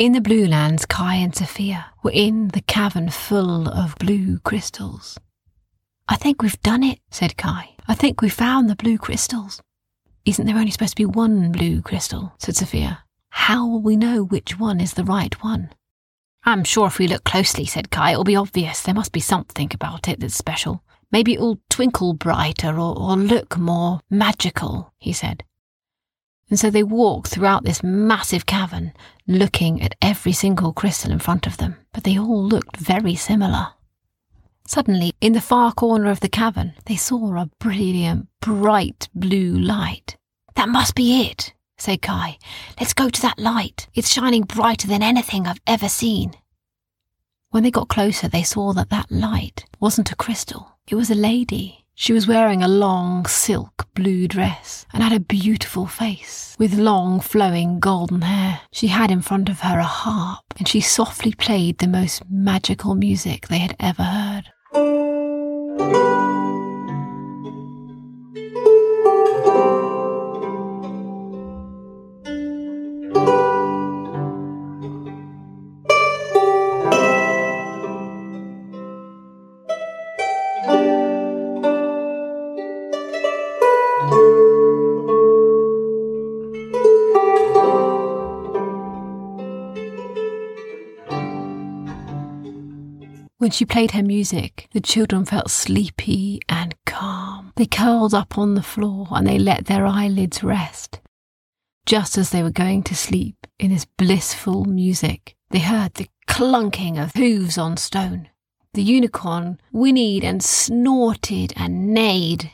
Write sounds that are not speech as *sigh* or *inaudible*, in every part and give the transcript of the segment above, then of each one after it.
In the Blue Lands, Kai and Sophia were in the cavern full of blue crystals. I think we've done it, said Kai. I think we found the blue crystals. Isn't there only supposed to be one blue crystal? said Sophia. How will we know which one is the right one? I'm sure if we look closely, said Kai, it'll be obvious. There must be something about it that's special. Maybe it'll twinkle brighter or, or look more magical, he said. And so they walked throughout this massive cavern, looking at every single crystal in front of them, but they all looked very similar. Suddenly, in the far corner of the cavern, they saw a brilliant, bright blue light. That must be it, said Kai. Let's go to that light. It's shining brighter than anything I've ever seen. When they got closer, they saw that that light wasn't a crystal. It was a lady she was wearing a long silk blue dress and had a beautiful face with long flowing golden hair. She had in front of her a harp and she softly played the most magical music they had ever heard. When she played her music, the children felt sleepy and calm. They curled up on the floor and they let their eyelids rest. Just as they were going to sleep in this blissful music, they heard the clunking of hooves on stone. The unicorn whinnied and snorted and neighed.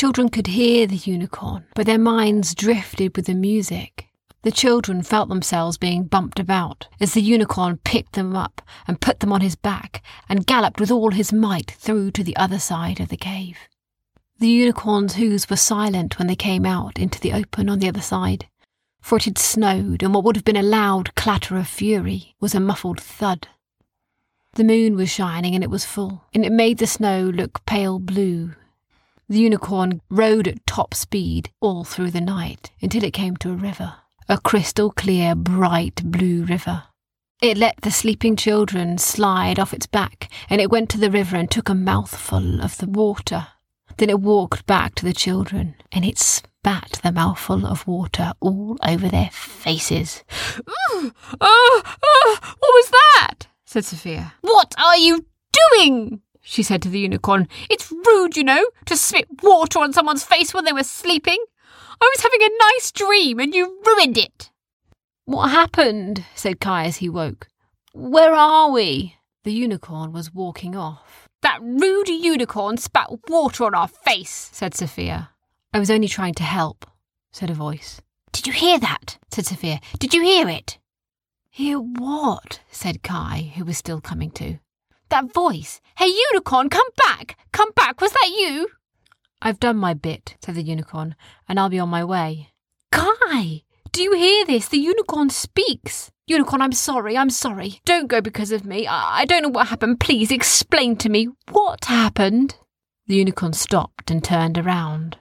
Children could hear the unicorn, but their minds drifted with the music. The children felt themselves being bumped about as the unicorn picked them up and put them on his back and galloped with all his might through to the other side of the cave. The unicorn's hoofs were silent when they came out into the open on the other side, for it had snowed, and what would have been a loud clatter of fury was a muffled thud. The moon was shining and it was full, and it made the snow look pale blue the unicorn rode at top speed all through the night until it came to a river, a crystal clear, bright blue river. It let the sleeping children slide off its back, and it went to the river and took a mouthful of the water. Then it walked back to the children, and it spat the mouthful of water all over their faces. Oh, oh, oh, what was that? said Sophia. What are you doing? She said to the unicorn. It's rude, you know, to spit water on someone's face when they were sleeping. I was having a nice dream and you ruined it. What happened? said Kai as he woke. Where are we? The unicorn was walking off. That rude unicorn spat water on our face, said Sophia. I was only trying to help, said a voice. Did you hear that? said Sophia. Did you hear it? Hear what? said Kai, who was still coming to. That voice! Hey, unicorn, come back! Come back! Was that you? I've done my bit, said the unicorn, and I'll be on my way. Kai! Do you hear this? The unicorn speaks. Unicorn, I'm sorry, I'm sorry. Don't go because of me. I, I don't know what happened. Please explain to me. What happened? The unicorn stopped and turned around.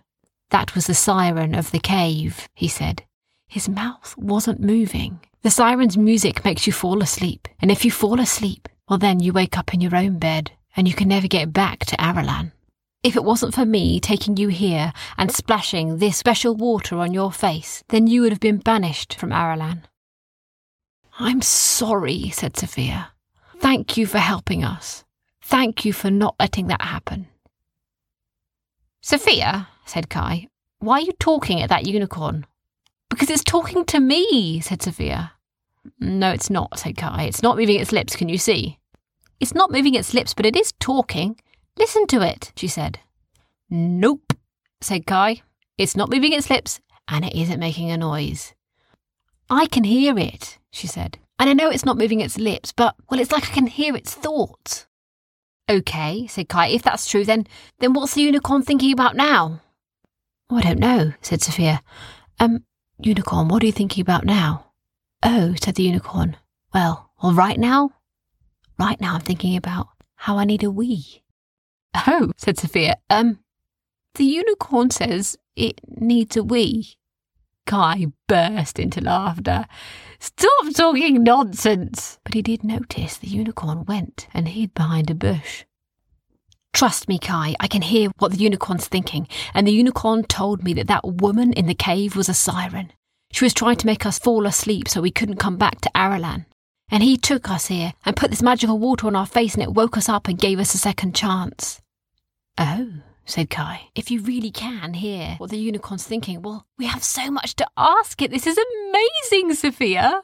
That was the siren of the cave, he said. His mouth wasn't moving. The siren's music makes you fall asleep, and if you fall asleep, well, then you wake up in your own bed and you can never get back to Aralan. If it wasn't for me taking you here and splashing this special water on your face, then you would have been banished from Aralan. I'm sorry, said Sophia. Thank you for helping us. Thank you for not letting that happen. Sophia, said Kai, why are you talking at that unicorn? Because it's talking to me, said Sophia. No, it's not, said Kai. It's not moving its lips, can you see? It's not moving its lips, but it is talking. Listen to it, she said. Nope, said Kai. It's not moving its lips, and it isn't making a noise. I can hear it, she said. And I know it's not moving its lips, but, well, it's like I can hear its thoughts. Okay, said Kai. If that's true, then then what's the unicorn thinking about now? Oh, I don't know, said Sophia. Um, unicorn, what are you thinking about now? Oh, said the unicorn. Well, well, right now? Right now I'm thinking about how I need a wee. Oh, said Sophia. Um, the unicorn says it needs a wee. Kai burst into laughter. Stop talking nonsense! But he did notice the unicorn went and hid behind a bush. Trust me, Kai, I can hear what the unicorn's thinking, and the unicorn told me that that woman in the cave was a siren. She was trying to make us fall asleep so we couldn't come back to Aralan. And he took us here and put this magical water on our face and it woke us up and gave us a second chance. Oh, said Kai. If you really can hear what the unicorn's thinking, well, we have so much to ask it. This is amazing, Sophia.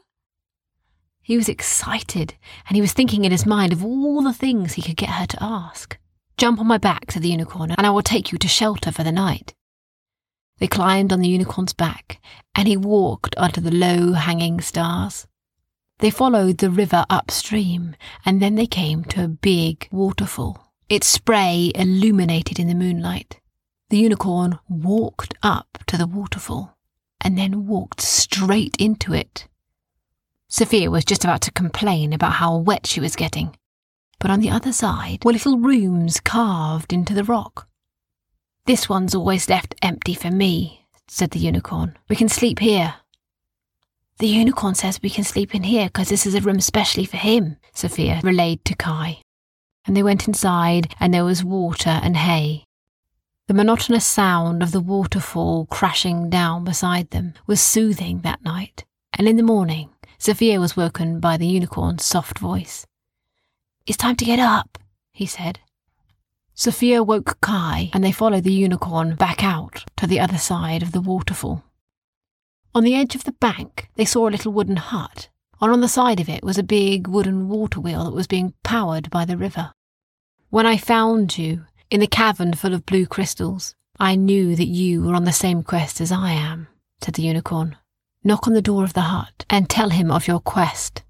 He was excited, and he was thinking in his mind of all the things he could get her to ask. Jump on my back, said the unicorn, and I will take you to shelter for the night. They climbed on the unicorn's back, and he walked under the low hanging stars. They followed the river upstream, and then they came to a big waterfall its spray illuminated in the moonlight. The unicorn walked up to the waterfall and then walked straight into it. Sophia was just about to complain about how wet she was getting, but on the other side were little rooms carved into the rock. This one's always left empty for me, said the unicorn. We can sleep here. The unicorn says we can sleep in here because this is a room specially for him, Sophia relayed to Kai and they went inside, and there was water and hay. The monotonous sound of the waterfall crashing down beside them was soothing that night, and in the morning, Sophia was woken by the unicorn's soft voice. It's time to get up, he said. Sophia woke Kai, and they followed the unicorn back out to the other side of the waterfall. On the edge of the bank, they saw a little wooden hut, and on the side of it was a big wooden water wheel that was being powered by the river. When I found you in the cavern full of blue crystals, I knew that you were on the same quest as I am, said the unicorn. Knock on the door of the hut and tell him of your quest.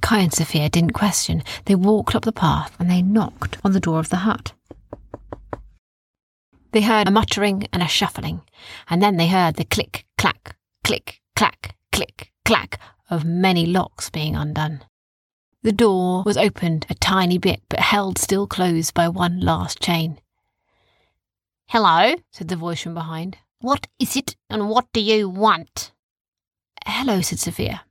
Kai and Sophia didn't question. They walked up the path and they knocked on the door of the hut. They heard a muttering and a shuffling, and then they heard the click, clack, click, clack, click, clack of many locks being undone. The door was opened a tiny bit, but held still closed by one last chain. Hello, said the voice from behind. What is it, and what do you want? Hello, said Sophia.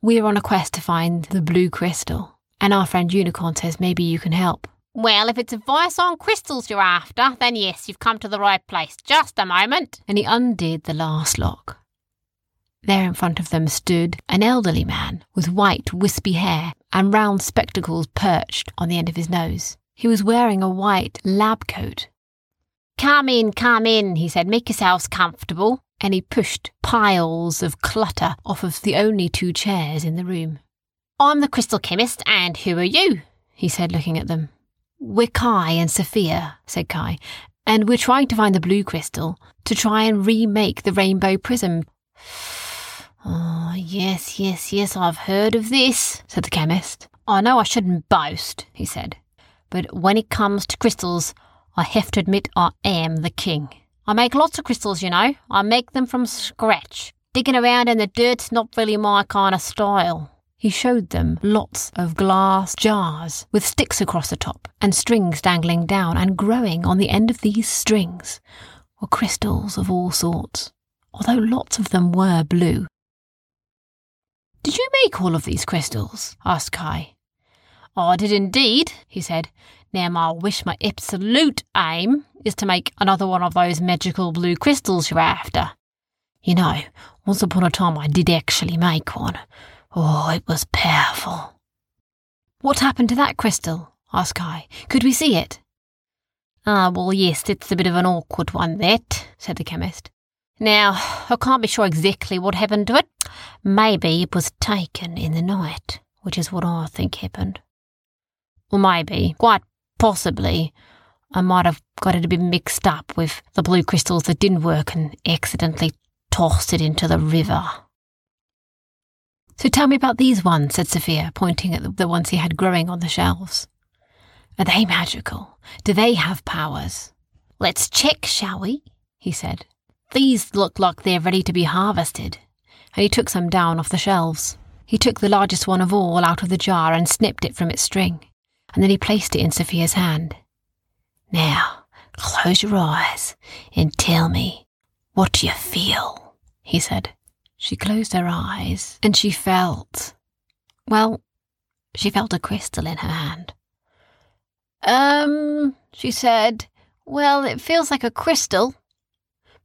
We are on a quest to find the blue crystal, and our friend Unicorn says maybe you can help. Well, if it's advice on crystals you're after, then yes, you've come to the right place. Just a moment. And he undid the last lock. There in front of them stood an elderly man with white, wispy hair and round spectacles perched on the end of his nose. He was wearing a white lab coat. Come in, come in, he said. Make yourselves comfortable. And he pushed piles of clutter off of the only two chairs in the room. I'm the crystal chemist, and who are you? he said, looking at them. We're Kai and Sophia, said Kai, and we're trying to find the blue crystal to try and remake the rainbow prism. Oh, yes, yes, yes, I've heard of this, said the chemist. I know I shouldn't boast, he said, but when it comes to crystals, I have to admit I am the king. I make lots of crystals, you know. I make them from scratch. Digging around in the dirt's not really my kind of style. He showed them lots of glass jars with sticks across the top and strings dangling down, and growing on the end of these strings were crystals of all sorts, although lots of them were blue. Did you make all of these crystals? asked Kai. I did indeed, he said. Now my wish, my absolute aim, is to make another one of those magical blue crystals you're after. You know, once upon a time I did actually make one. Oh, it was powerful. What happened to that crystal? asked Kai. Could we see it? Ah, well, yes, it's a bit of an awkward one, that, said the chemist. Now, I can't be sure exactly what happened to it. Maybe it was taken in the night, which is what I think happened. Or maybe, quite possibly, I might have got it a bit mixed up with the blue crystals that didn't work and accidentally tossed it into the river. So tell me about these ones, said Sophia, pointing at the ones he had growing on the shelves. Are they magical? Do they have powers? Let's check, shall we? he said. These look like they're ready to be harvested. And he took some down off the shelves. He took the largest one of all out of the jar and snipped it from its string, and then he placed it in Sophia's hand. Now, close your eyes and tell me what do you feel, he said. She closed her eyes and she felt. Well, she felt a crystal in her hand. Um, she said, well, it feels like a crystal.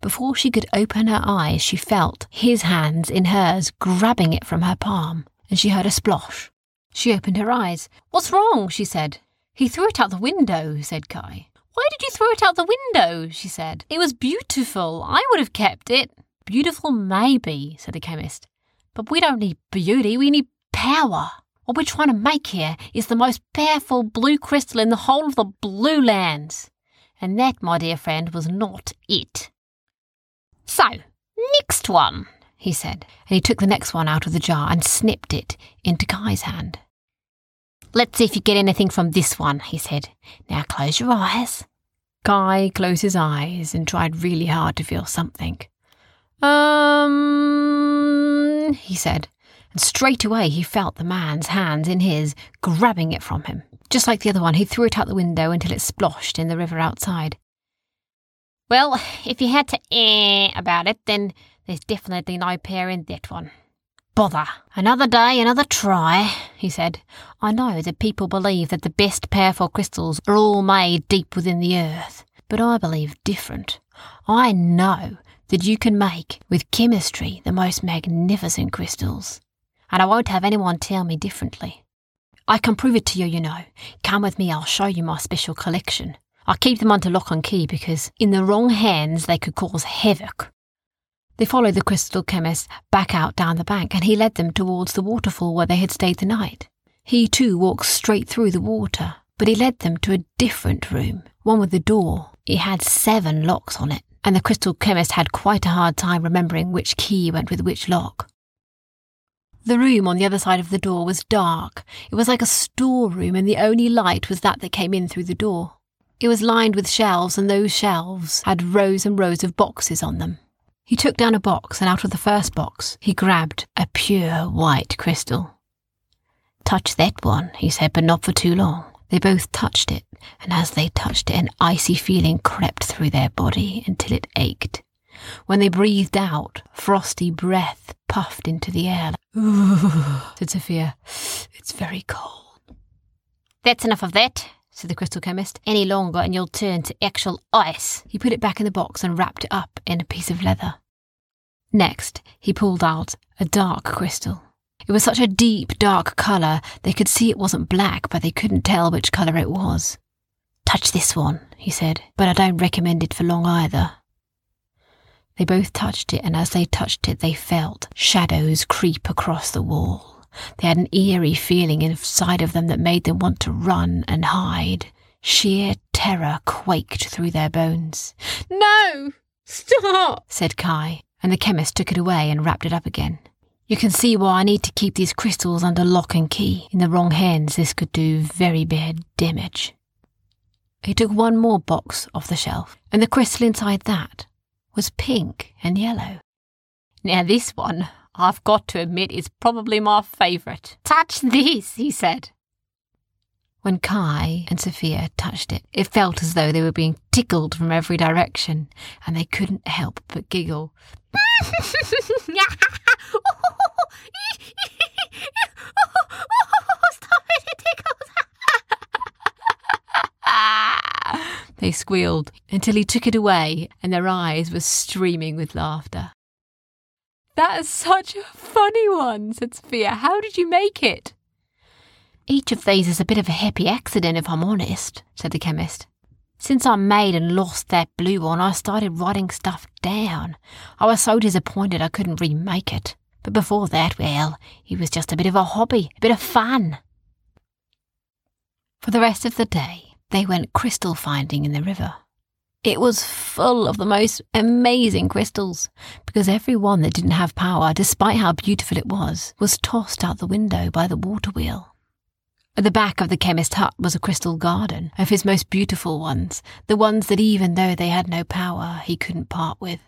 Before she could open her eyes, she felt his hands in hers grabbing it from her palm, and she heard a splosh. She opened her eyes. What's wrong? she said. He threw it out the window, said Kai. Why did you throw it out the window? she said. It was beautiful. I would have kept it. Beautiful, maybe, said the chemist. But we don't need beauty, we need power. What we're trying to make here is the most powerful blue crystal in the whole of the Blue Lands. And that, my dear friend, was not it. So, next one, he said, and he took the next one out of the jar and snipped it into Kai's hand. Let's see if you get anything from this one, he said. Now close your eyes. Kai closed his eyes and tried really hard to feel something. Um, he said, and straight away he felt the man's hands in his, grabbing it from him. Just like the other one, he threw it out the window until it sploshed in the river outside. Well, if you had to eh about it, then there's definitely no pair in that one. Bother. Another day, another try, he said. I know that people believe that the best powerful crystals are all made deep within the earth, but I believe different. I know that you can make, with chemistry, the most magnificent crystals and I won't have anyone tell me differently. I can prove it to you, you know. Come with me, I'll show you my special collection. I keep them under lock and key because in the wrong hands they could cause havoc. They followed the crystal chemist back out down the bank and he led them towards the waterfall where they had stayed the night. He too walked straight through the water, but he led them to a different room, one with a door. It had seven locks on it, and the crystal chemist had quite a hard time remembering which key went with which lock. The room on the other side of the door was dark. It was like a storeroom, and the only light was that that came in through the door. It was lined with shelves, and those shelves had rows and rows of boxes on them. He took down a box, and out of the first box he grabbed a pure white crystal. Touch that one, he said, but not for too long. They both touched it, and as they touched it, an icy feeling crept through their body until it ached. When they breathed out, frosty breath puffed into the air. Ooh, said Sophia. It's very cold. That's enough of that, said the crystal chemist. Any longer and you'll turn to actual ice. He put it back in the box and wrapped it up in a piece of leather. Next, he pulled out a dark crystal. It was such a deep, dark colour they could see it wasn't black, but they couldn't tell which colour it was. Touch this one, he said, but I don't recommend it for long either. They both touched it, and as they touched it, they felt shadows creep across the wall. They had an eerie feeling inside of them that made them want to run and hide. Sheer terror quaked through their bones. No! Stop! said Kai, and the chemist took it away and wrapped it up again. You can see why I need to keep these crystals under lock and key. In the wrong hands, this could do very bad damage. He took one more box off the shelf, and the crystal inside that was pink and yellow. Now, this one, I've got to admit, is probably my favourite. Touch this, he said. When Kai and Sophia touched it, it felt as though they were being tickled from every direction, and they couldn't help but giggle. *laughs* they squealed, until he took it away and their eyes were streaming with laughter. That is such a funny one, said Sophia. How did you make it? Each of these is a bit of a happy accident, if I'm honest, said the chemist. Since I made and lost that blue one, I started writing stuff down. I was so disappointed I couldn't remake it. But before that, well, it was just a bit of a hobby, a bit of fun. For the rest of the day, they went crystal finding in the river. It was full of the most amazing crystals, because every one that didn't have power, despite how beautiful it was, was tossed out the window by the water wheel. At the back of the chemist's hut was a crystal garden of his most beautiful ones, the ones that even though they had no power, he couldn't part with.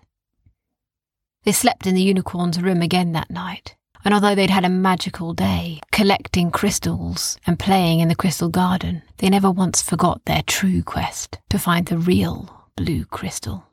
They slept in the unicorn's room again that night, and although they'd had a magical day, collecting crystals and playing in the crystal garden, they never once forgot their true quest to find the real blue crystal.